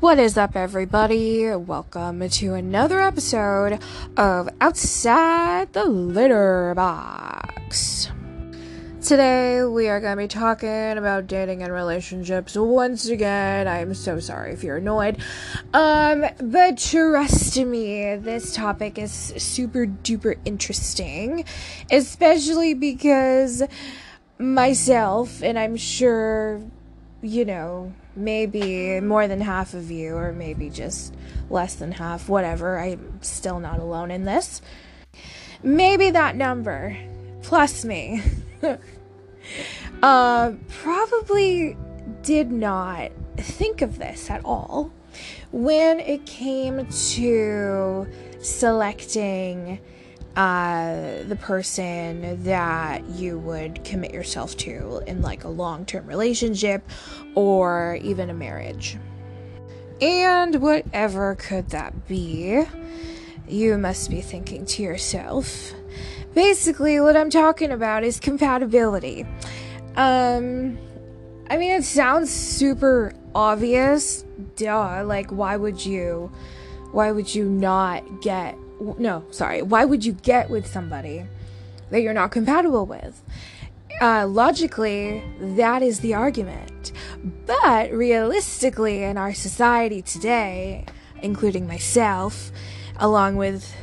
What is up, everybody? Welcome to another episode of Outside the Litter Box. Today, we are going to be talking about dating and relationships once again. I'm so sorry if you're annoyed. Um, but trust me, this topic is super duper interesting, especially because myself, and I'm sure, you know, maybe more than half of you, or maybe just less than half, whatever. I'm still not alone in this. Maybe that number, plus me, uh, probably did not think of this at all when it came to selecting uh, the person that you would commit yourself to in like a long term relationship or even a marriage. And whatever could that be, you must be thinking to yourself. Basically, what I'm talking about is compatibility. Um, I mean, it sounds super obvious, duh. Like, why would you, why would you not get no, sorry, why would you get with somebody that you're not compatible with? Uh, logically, that is the argument. But realistically, in our society today, including myself, along with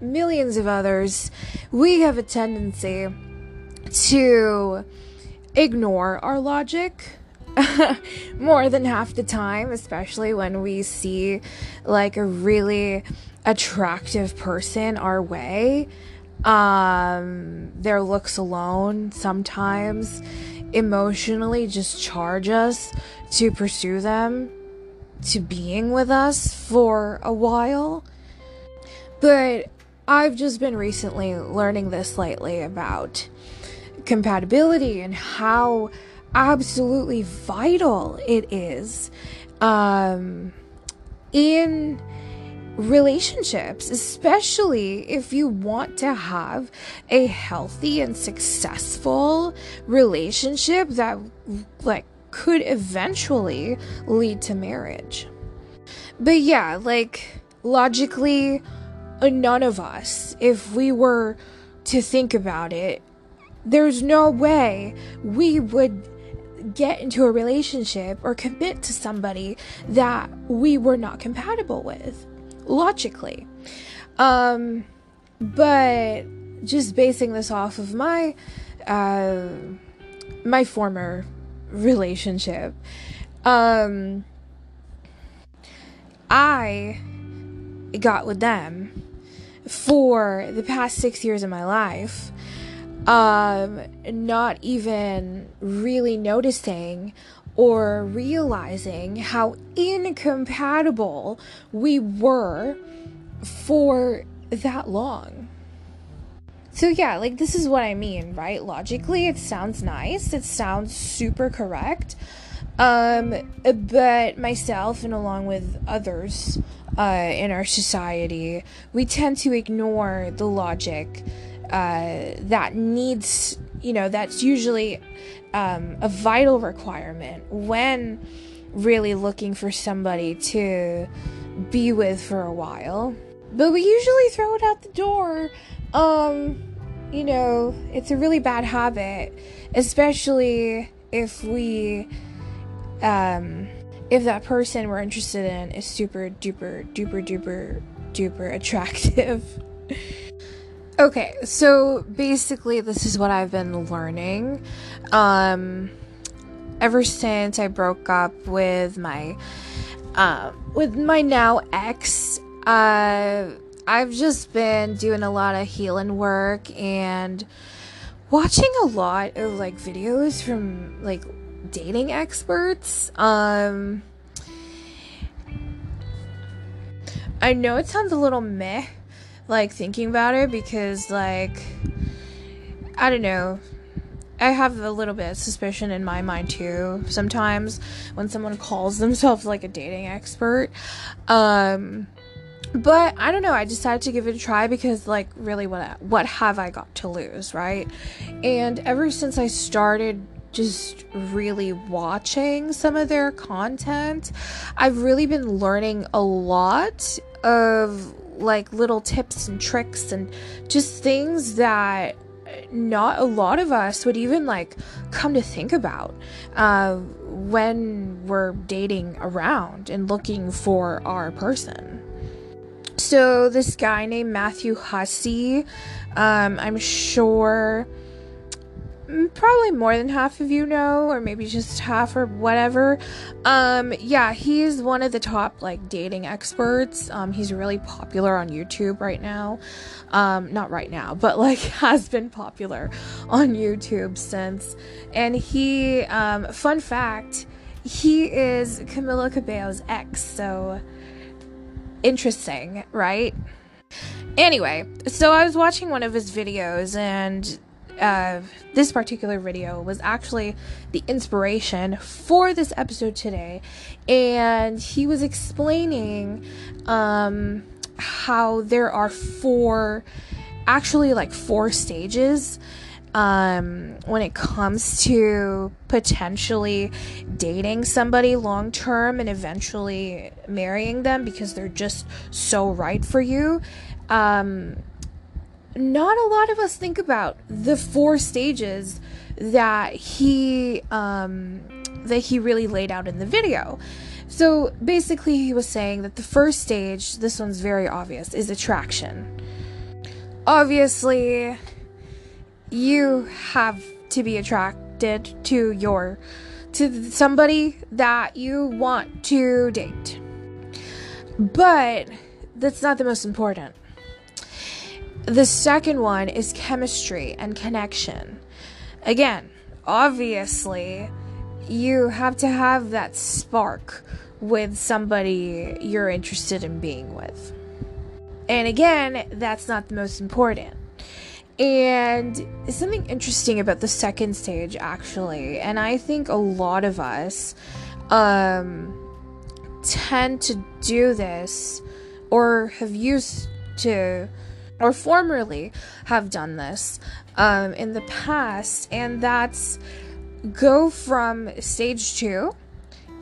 millions of others, we have a tendency to ignore our logic more than half the time, especially when we see like a really attractive person our way. Um, their looks alone sometimes emotionally just charge us to pursue them to being with us for a while. But I've just been recently learning this lately about compatibility and how absolutely vital it is um, in relationships, especially if you want to have a healthy and successful relationship that like could eventually lead to marriage. But yeah, like logically uh, none of us if we were to think about it, there's no way we would get into a relationship or commit to somebody that we were not compatible with logically. Um, but just basing this off of my uh, my former relationship, um, I got with them for the past six years of my life. Um, not even really noticing or realizing how incompatible we were for that long. So, yeah, like this is what I mean, right? Logically, it sounds nice, it sounds super correct. Um, but myself and along with others uh, in our society, we tend to ignore the logic uh, that needs, you know, that's usually um, a vital requirement when really looking for somebody to be with for a while. But we usually throw it out the door. Um, you know, it's a really bad habit, especially if we, um, if that person we're interested in is super duper duper duper duper attractive. Okay, so basically, this is what I've been learning. Um, ever since I broke up with my, uh, with my now ex, uh, I've just been doing a lot of healing work and watching a lot of like videos from like dating experts. Um, I know it sounds a little meh like thinking about it because like I don't know. I have a little bit of suspicion in my mind too sometimes when someone calls themselves like a dating expert. Um but I don't know, I decided to give it a try because like really what what have I got to lose, right? And ever since I started just really watching some of their content, I've really been learning a lot of like little tips and tricks and just things that not a lot of us would even like come to think about uh, when we're dating around and looking for our person. So, this guy named Matthew Hussey, um, I'm sure probably more than half of you know, or maybe just half or whatever. Um, yeah, he's one of the top like dating experts. Um, he's really popular on YouTube right now. Um, not right now, but like has been popular on YouTube since. And he, um, fun fact, he is Camila Cabello's ex. So interesting, right? Anyway, so I was watching one of his videos and uh, this particular video was actually the inspiration for this episode today. And he was explaining um, how there are four, actually, like four stages um, when it comes to potentially dating somebody long term and eventually marrying them because they're just so right for you. Um, not a lot of us think about the four stages that he um, that he really laid out in the video. So basically, he was saying that the first stage, this one's very obvious, is attraction. Obviously, you have to be attracted to your to somebody that you want to date. But that's not the most important. The second one is chemistry and connection. Again, obviously, you have to have that spark with somebody you're interested in being with. And again, that's not the most important. And something interesting about the second stage, actually, and I think a lot of us um, tend to do this or have used to or formerly have done this um, in the past, and that's go from stage two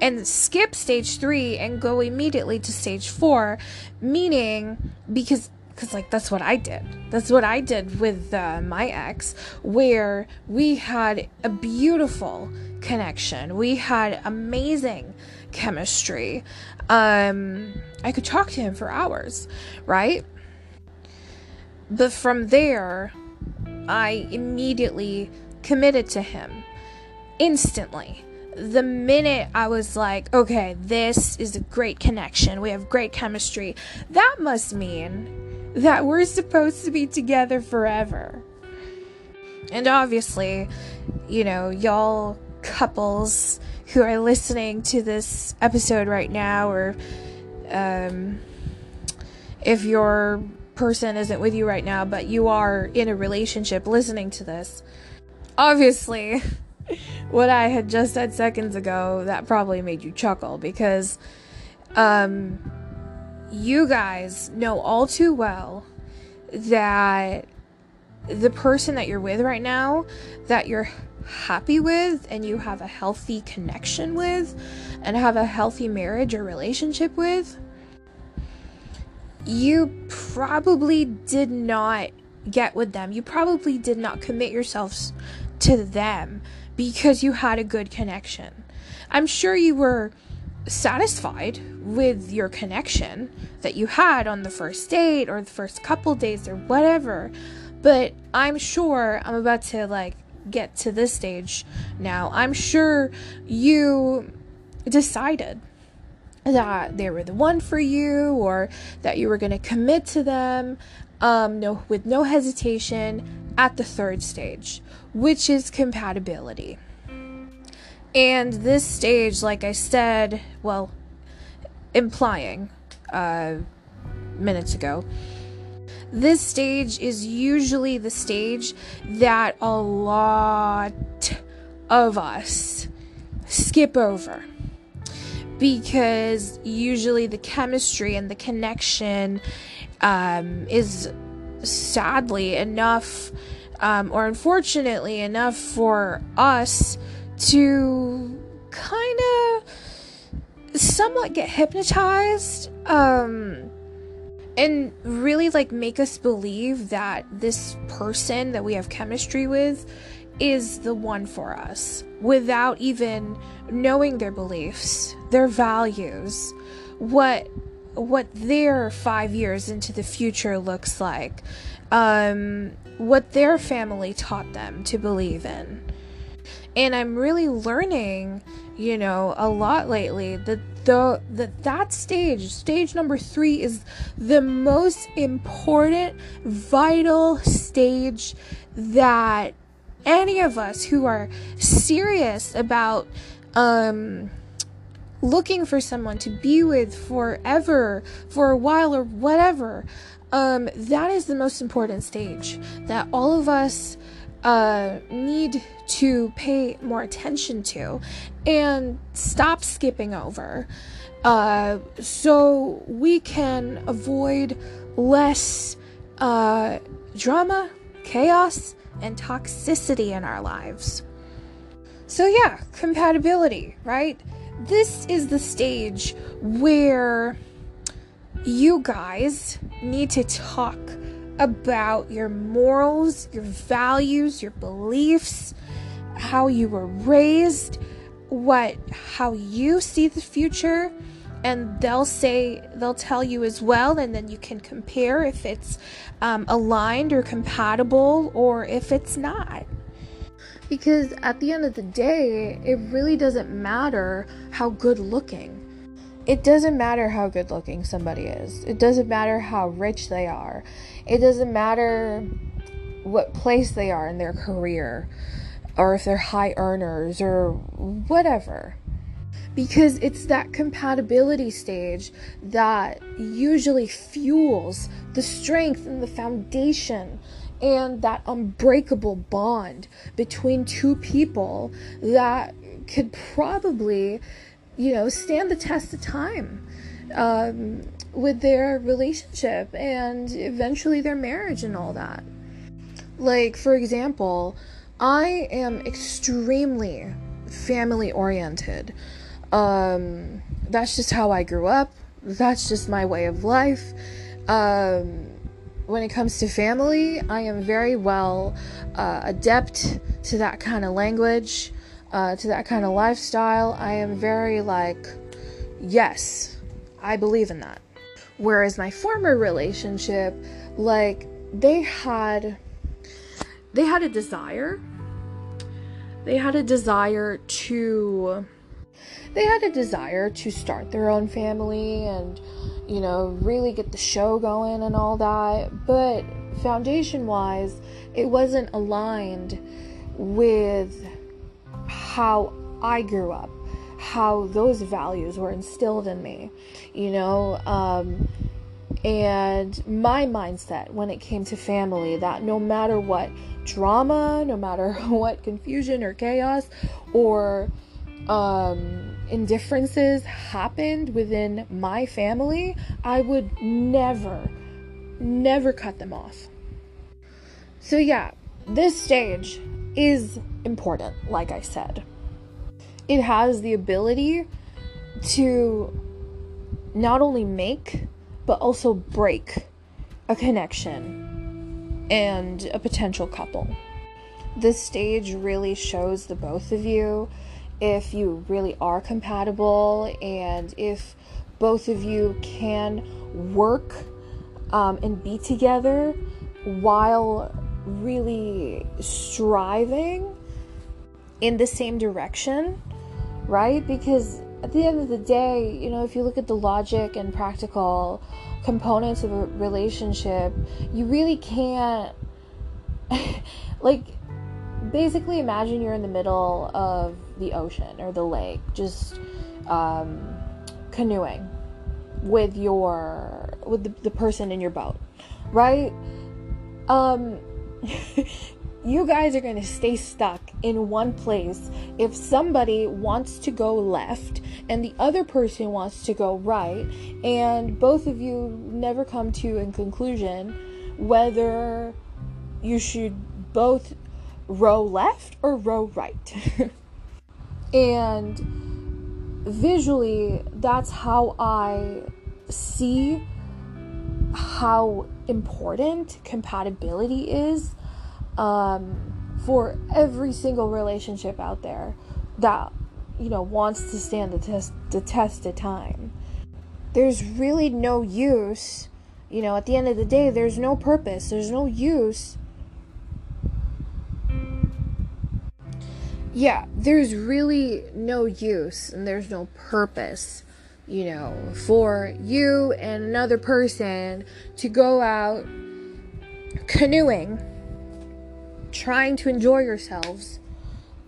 and skip stage three and go immediately to stage four, meaning because because like that's what I did. That's what I did with uh, my ex, where we had a beautiful connection. We had amazing chemistry. Um, I could talk to him for hours, right? But from there, I immediately committed to him. Instantly. The minute I was like, okay, this is a great connection, we have great chemistry, that must mean that we're supposed to be together forever. And obviously, you know, y'all couples who are listening to this episode right now, or um, if you're person isn't with you right now, but you are in a relationship listening to this, obviously, what I had just said seconds ago, that probably made you chuckle because um, you guys know all too well that the person that you're with right now, that you're happy with and you have a healthy connection with and have a healthy marriage or relationship with you probably did not get with them. You probably did not commit yourselves to them because you had a good connection. I'm sure you were satisfied with your connection that you had on the first date or the first couple days or whatever. But I'm sure I'm about to like get to this stage now. I'm sure you decided that they were the one for you or that you were going to commit to them um, no, with no hesitation at the third stage, which is compatibility. And this stage, like I said, well, implying uh, minutes ago, this stage is usually the stage that a lot of us skip over because usually the chemistry and the connection um, is sadly enough um, or unfortunately enough for us to kind of somewhat get hypnotized um and really like make us believe that this person that we have chemistry with is the one for us without even knowing their beliefs, their values, what what their 5 years into the future looks like. Um what their family taught them to believe in. And I'm really learning, you know, a lot lately that the that that stage, stage number 3 is the most important vital stage that any of us who are serious about um looking for someone to be with forever, for a while or whatever, um, that is the most important stage that all of us uh, need to pay more attention to and stop skipping over. Uh, so we can avoid less uh, drama, chaos, and toxicity in our lives. So, yeah, compatibility, right? This is the stage where you guys need to talk about your morals, your values, your beliefs, how you were raised, what how you see the future, and they'll say they'll tell you as well and then you can compare if it's um, aligned or compatible or if it's not because at the end of the day it really doesn't matter how good looking it doesn't matter how good looking somebody is. It doesn't matter how rich they are. It doesn't matter what place they are in their career or if they're high earners or whatever. Because it's that compatibility stage that usually fuels the strength and the foundation and that unbreakable bond between two people that could probably you know, stand the test of time um, with their relationship and eventually their marriage and all that. Like, for example, I am extremely family oriented. Um, that's just how I grew up. That's just my way of life. Um, when it comes to family, I am very well uh, adept to that kind of language uh, to that kind of lifestyle, I am very like, yes, I believe in that. Whereas my former relationship, like, they had they had a desire they had a desire to they had a desire to start their own family and you know really get the show going and all that but foundation wise it wasn't aligned with how I grew up, how those values were instilled in me, you know, um, and my mindset when it came to family that no matter what drama, no matter what confusion or chaos or um, indifferences happened within my family, I would never, never cut them off. So, yeah, this stage is important, like I said. It has the ability to not only make, but also break a connection and a potential couple. This stage really shows the both of you if you really are compatible and if both of you can work um, and be together while really striving in the same direction, right? Because at the end of the day, you know, if you look at the logic and practical components of a relationship, you really can't, like, basically imagine you're in the middle of the ocean or the lake, just um, canoeing with your with the, the person in your boat, right? Um, you guys are going to stay stuck in one place if somebody wants to go left and the other person wants to go right and both of you never come to a conclusion whether you should both row left or row right. And visually, that's how I see how important compatibility is um, for every single relationship out there that you know wants to stand the test the test of time. There's really no use you know at the end of the day there's no purpose there's no use yeah there's really no use and there's no purpose you know for you and another person to go out canoeing trying to enjoy yourselves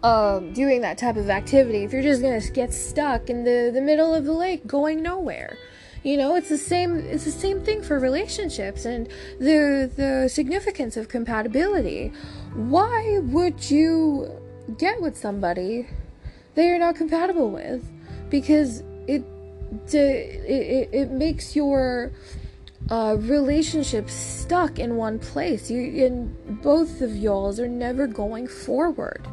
um, doing that type of activity if you're just gonna get stuck in the, the middle of the lake going nowhere. You know it's the same it's the same thing for relationships and the the significance of compatibility. Why would you get with somebody that you're not compatible with because it it, it, it makes your uh, relationship stuck in one place. You and both of y'all's are never going forward.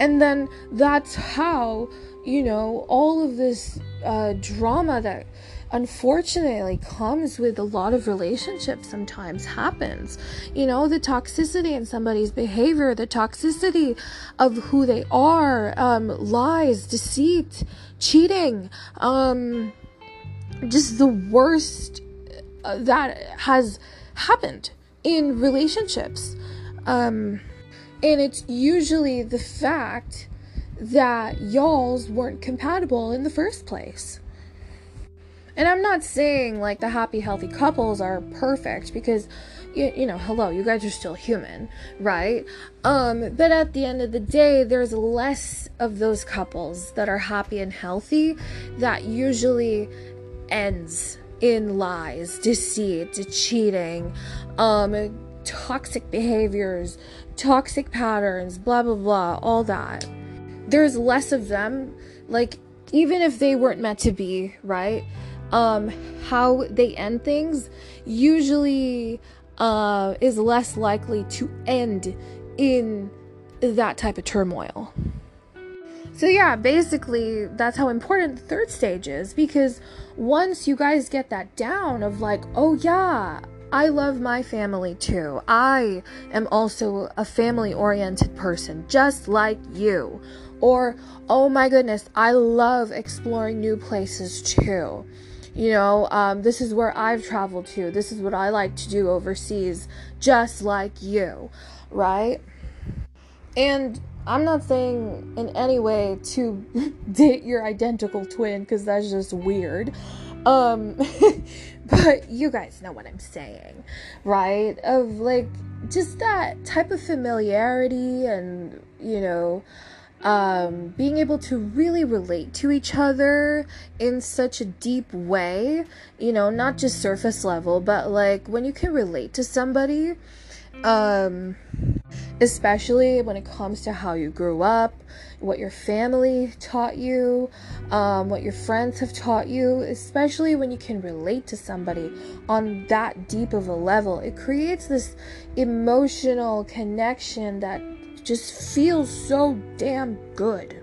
And then that's how you know all of this uh, drama that unfortunately comes with a lot of relationships sometimes happens you know the toxicity in somebody's behavior the toxicity of who they are um, lies deceit cheating um, just the worst uh, that has happened in relationships um, and it's usually the fact that y'all's weren't compatible in the first place. And I'm not saying like the happy, healthy couples are perfect because, you, you know, hello, you guys are still human, right? Um, but at the end of the day, there's less of those couples that are happy and healthy that usually ends in lies, deceit, cheating, um, toxic behaviors, toxic patterns, blah, blah, blah, all that. There's less of them. Like, even if they weren't meant to be, right? Um, how they end things usually uh, is less likely to end in that type of turmoil. So, yeah, basically, that's how important the third stage is because once you guys get that down of like, oh, yeah, I love my family too. I am also a family oriented person, just like you. Or, oh my goodness, I love exploring new places too. You know, um, this is where I've traveled to. This is what I like to do overseas, just like you, right? And I'm not saying in any way to date your identical twin because that's just weird. Um, but you guys know what I'm saying, right? Of like just that type of familiarity and, you know, um, being able to really relate to each other in such a deep way, you know, not just surface level, but like when you can relate to somebody, um, especially when it comes to how you grew up, what your family taught you, um, what your friends have taught you, especially when you can relate to somebody on that deep of a level. It creates this emotional connection that just feels so damn good.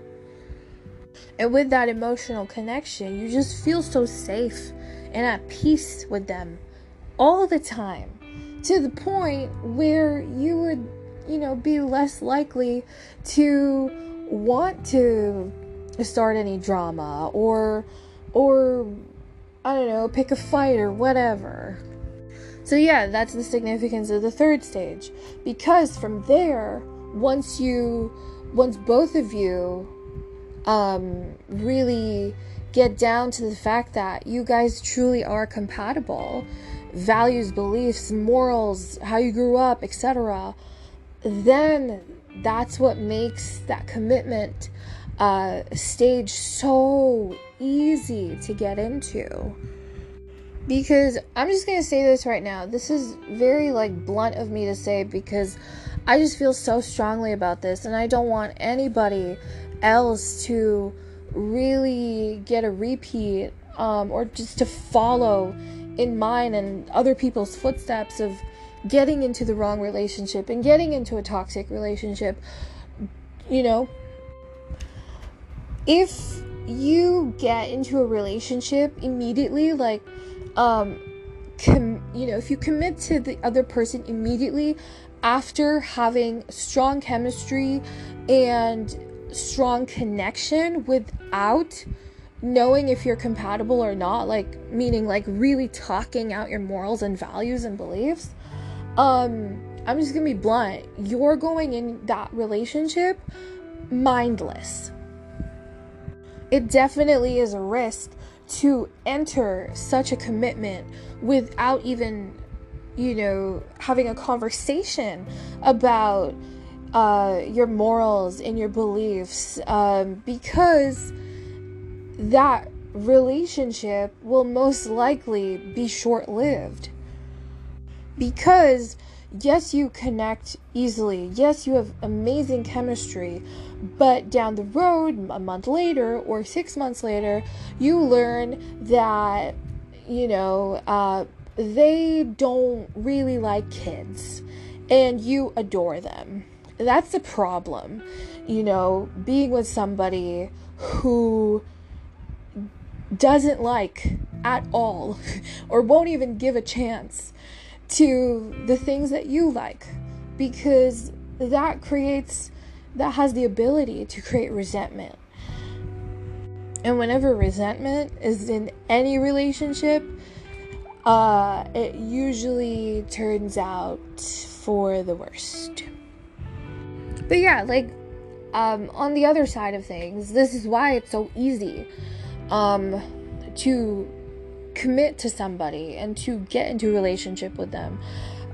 And with that emotional connection, you just feel so safe and at peace with them all the time to the point where you would, you know, be less likely to want to start any drama or or I don't know, pick a fight or whatever. So yeah, that's the significance of the third stage because from there, once you once both of you um really get down to the fact that you guys truly are compatible, values, beliefs, morals, how you grew up, etc., then that's what makes that commitment uh, stage so easy to get into. Because I'm just gonna say this right now. This is very like blunt of me to say because I just feel so strongly about this, and I don't want anybody else to really get a repeat um, or just to follow in mine and other people's footsteps of getting into the wrong relationship and getting into a toxic relationship, you know, if you get into a relationship immediately, like, um, com- you know, if you commit to the other person immediately after having strong chemistry and strong connection without knowing if you're compatible or not, like meaning like really talking out your morals and values and beliefs, um, I'm just gonna be blunt. You're going in that relationship mindless. It definitely is a risk to enter such a commitment without even, you know, having a conversation about uh, your morals and your beliefs um, because that relationship will most likely be short lived. Because, yes, you connect easily, yes, you have amazing chemistry, but down the road, a month later or six months later, you learn that, you know, uh, they don't really like kids and you adore them. That's the problem, you know, being with somebody who doesn't like at all or won't even give a chance to the things that you like because that creates that has the ability to create resentment. And whenever resentment is in any relationship uh it usually turns out for the worst. But yeah like um on the other side of things this is why it's so easy um, to commit to somebody and to get into a relationship with them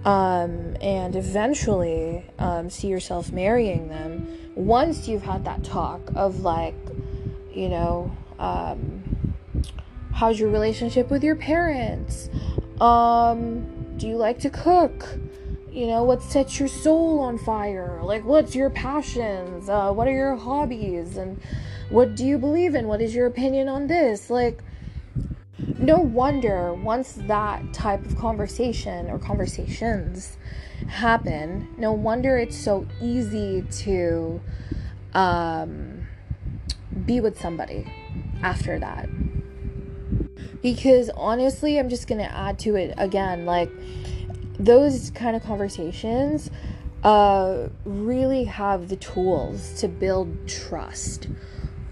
um, and eventually um, see yourself marrying them. Once you've had that talk of like you know um, how's your relationship with your parents? Um, do you like to cook? You know what sets your soul on fire? Like what's your passions? Uh, what are your hobbies? And what do you believe in? What is your opinion on this? Like, no wonder once that type of conversation or conversations happen, no wonder it's so easy to um, be with somebody after that. Because honestly, I'm just going to add to it again like, those kind of conversations uh, really have the tools to build trust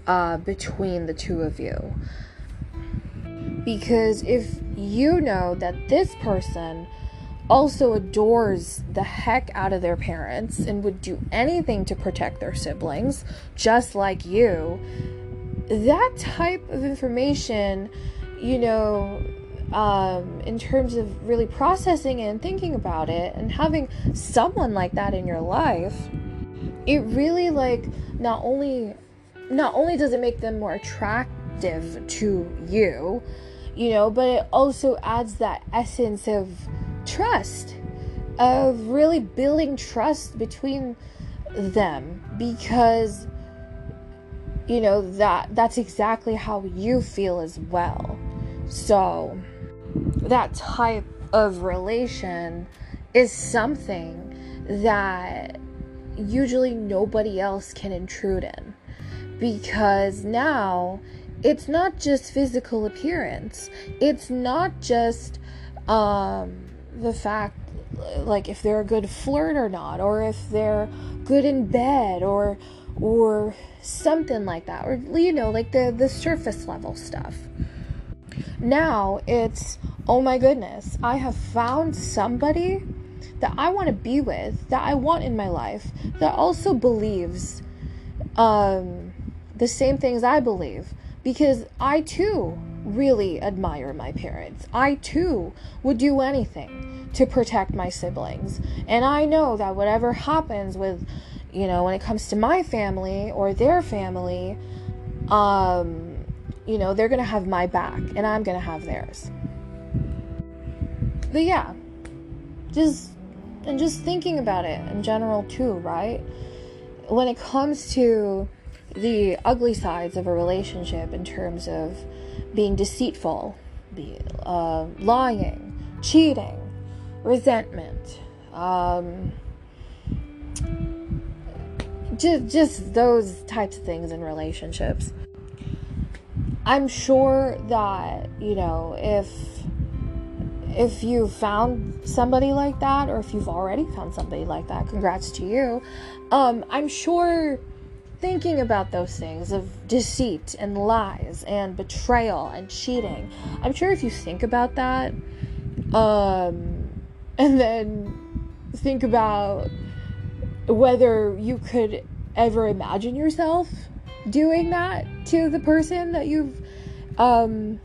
uh, between the two of you. Because if you know that this person also adores the heck out of their parents and would do anything to protect their siblings, just like you, that type of information, you know, um, in terms of really processing it and thinking about it and having someone like that in your life, it really like not only not only does it make them more attractive to you, you know, but it also adds that essence of trust, of really building trust between them because you know that that's exactly how you feel as well. So that type of relation is something that usually nobody else can intrude in because now it's not just physical appearance. It's not just um, the fact like if they're a good flirt or not or if they're good in bed or or something like that or you know like the the surface level stuff. Now it's oh my goodness i have found somebody that i want to be with that i want in my life that also believes um the same things I believe because I too really admire my parents. I too would do anything to protect my siblings. And I know that whatever happens with, you know, when it comes to my family or their family, um, you know, they're going to have my back and I'm going to have theirs. But yeah, just and just thinking about it in general too, right? When it comes to the ugly sides of a relationship in terms of being deceitful, be, uh, lying, cheating, resentment, um, just just those types of things in relationships. I'm sure that, you know, if if you found somebody like that or if you've already found somebody like that, congrats to you. Um, I'm sure thinking about those things of deceit and lies and betrayal and cheating. I'm sure if you think about that, um, and then think about whether you could ever imagine yourself doing that to the person that you've um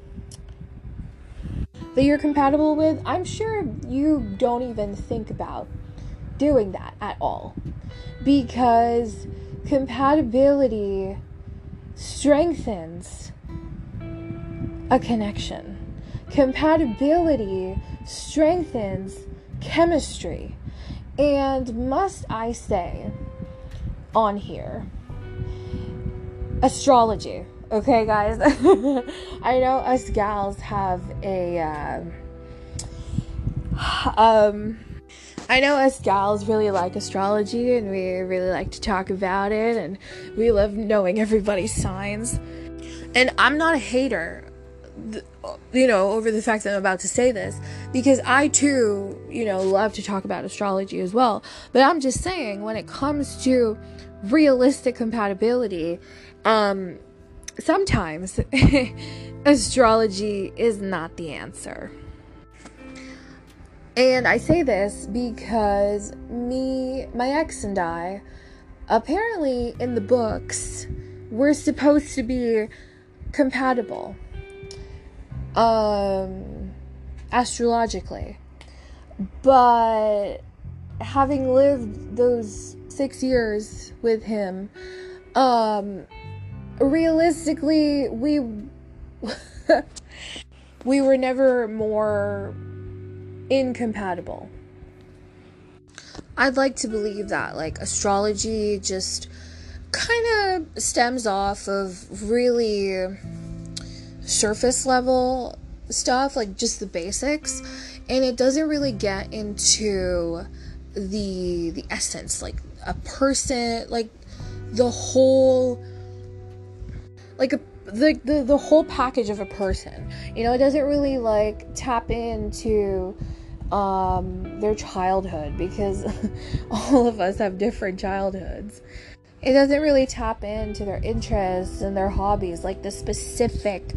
that you're compatible with, I'm sure you don't even think about doing that at all. Because compatibility strengthens a connection. Compatibility strengthens chemistry. And must I say on here, astrology. Okay, guys. I know us gals have a uh, um I know us gals really like astrology and we really like to talk about it and we love knowing everybody's signs. And I'm not a hater, you know, over the fact that I'm about to say this because I too, you know, love to talk about astrology as well. But I'm just saying when it comes to realistic compatibility, um, sometimes astrology is not the answer. And I say this because me, my ex, and I, apparently in the books, we're supposed to be compatible. Um, astrologically. But having lived those six years with him, um, realistically, we we were never more incompatible. I'd like to believe that like astrology just kind of stems off of really surface level stuff, like just the basics, and it doesn't really get into the the essence, like a person, like the whole like a the, the the whole package of a person. You know, it doesn't really like tap into um, their childhood because all of us have different childhoods. It doesn't really tap into their interests and their hobbies, like the specific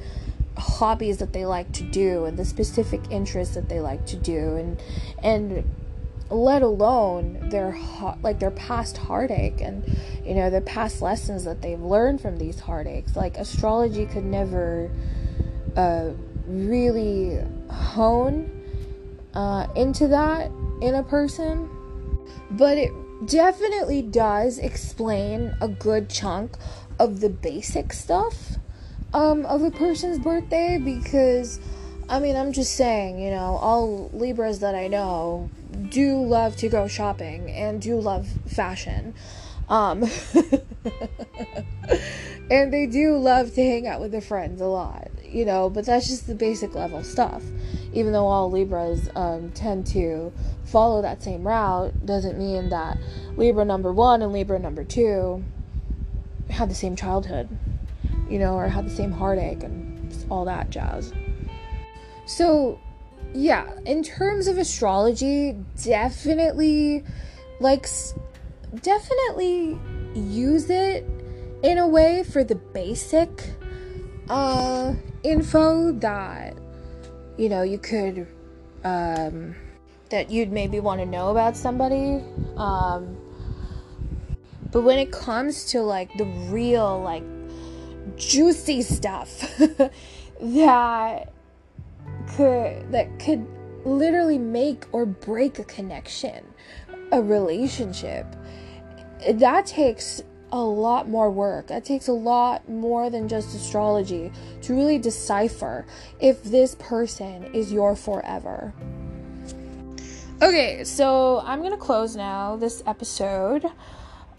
hobbies that they like to do and the specific interests that they like to do and and let alone their like their past heartache and you know the past lessons that they've learned from these heartaches like astrology could never uh, really hone uh, into that in a person but it definitely does explain a good chunk of the basic stuff um, of a person's birthday because I mean, I'm just saying, you know, all Libras that I know do love to go shopping and do love fashion. Um, and they do love to hang out with their friends a lot, you know, but that's just the basic level stuff. Even though all Libras um, tend to follow that same route, doesn't mean that Libra number one and Libra number two had the same childhood, you know, or had the same heartache and all that jazz. So, yeah, in terms of astrology, definitely like definitely use it in a way for the basic uh info that you know you could um that you'd maybe want to know about somebody um but when it comes to like the real like juicy stuff that could that could literally make or break a connection, a relationship. That takes a lot more work. That takes a lot more than just astrology to really decipher if this person is your forever. Okay, so I'm gonna close now this episode. Uh,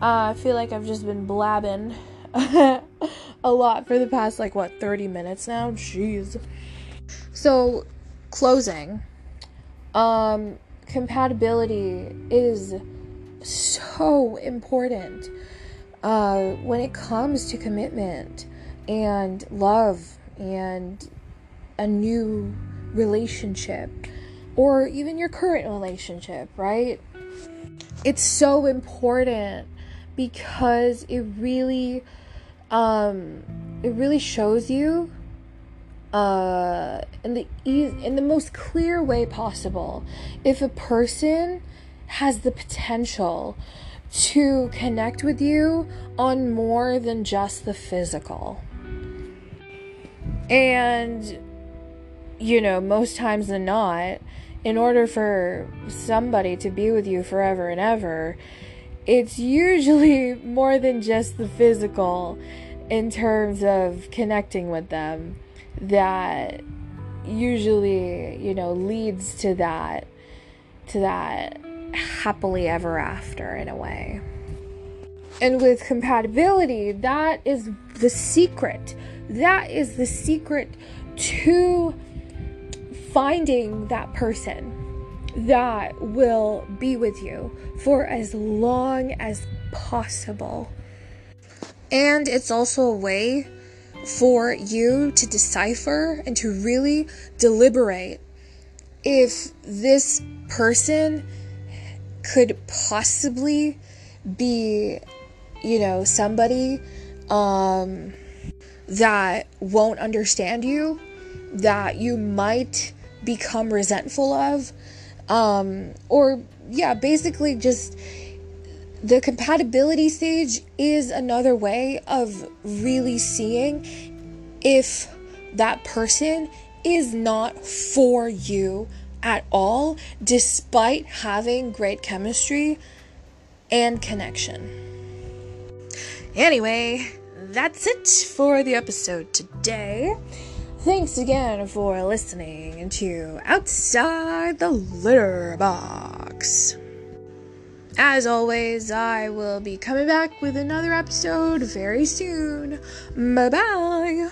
I feel like I've just been blabbing a lot for the past, like, what, 30 minutes now? Jeez. So, closing. Um, compatibility is so important uh, when it comes to commitment and love and a new relationship or even your current relationship, right? It's so important because it really um it really shows you uh in the e- in the most clear way possible if a person has the potential to connect with you on more than just the physical. And, you know, most times than not, in order for somebody to be with you forever and ever, it's usually more than just the physical in terms of connecting with them that usually, you know, leads to that to that happily ever after in a way. And with compatibility, that is the secret. That is the secret to finding that person that will be with you for as long as possible. And it's also a way for you to decipher and to really deliberate if this person could possibly be, you know, somebody um, that won't understand you, that you might become resentful of, um, or yeah, basically just the compatibility stage is another way of really seeing if that person is not for you at all, despite having great chemistry and connection. Anyway, that's it for the episode today. Thanks again for listening to Outside the Litter Box. As always, I will be coming back with another episode very soon. Bye bye.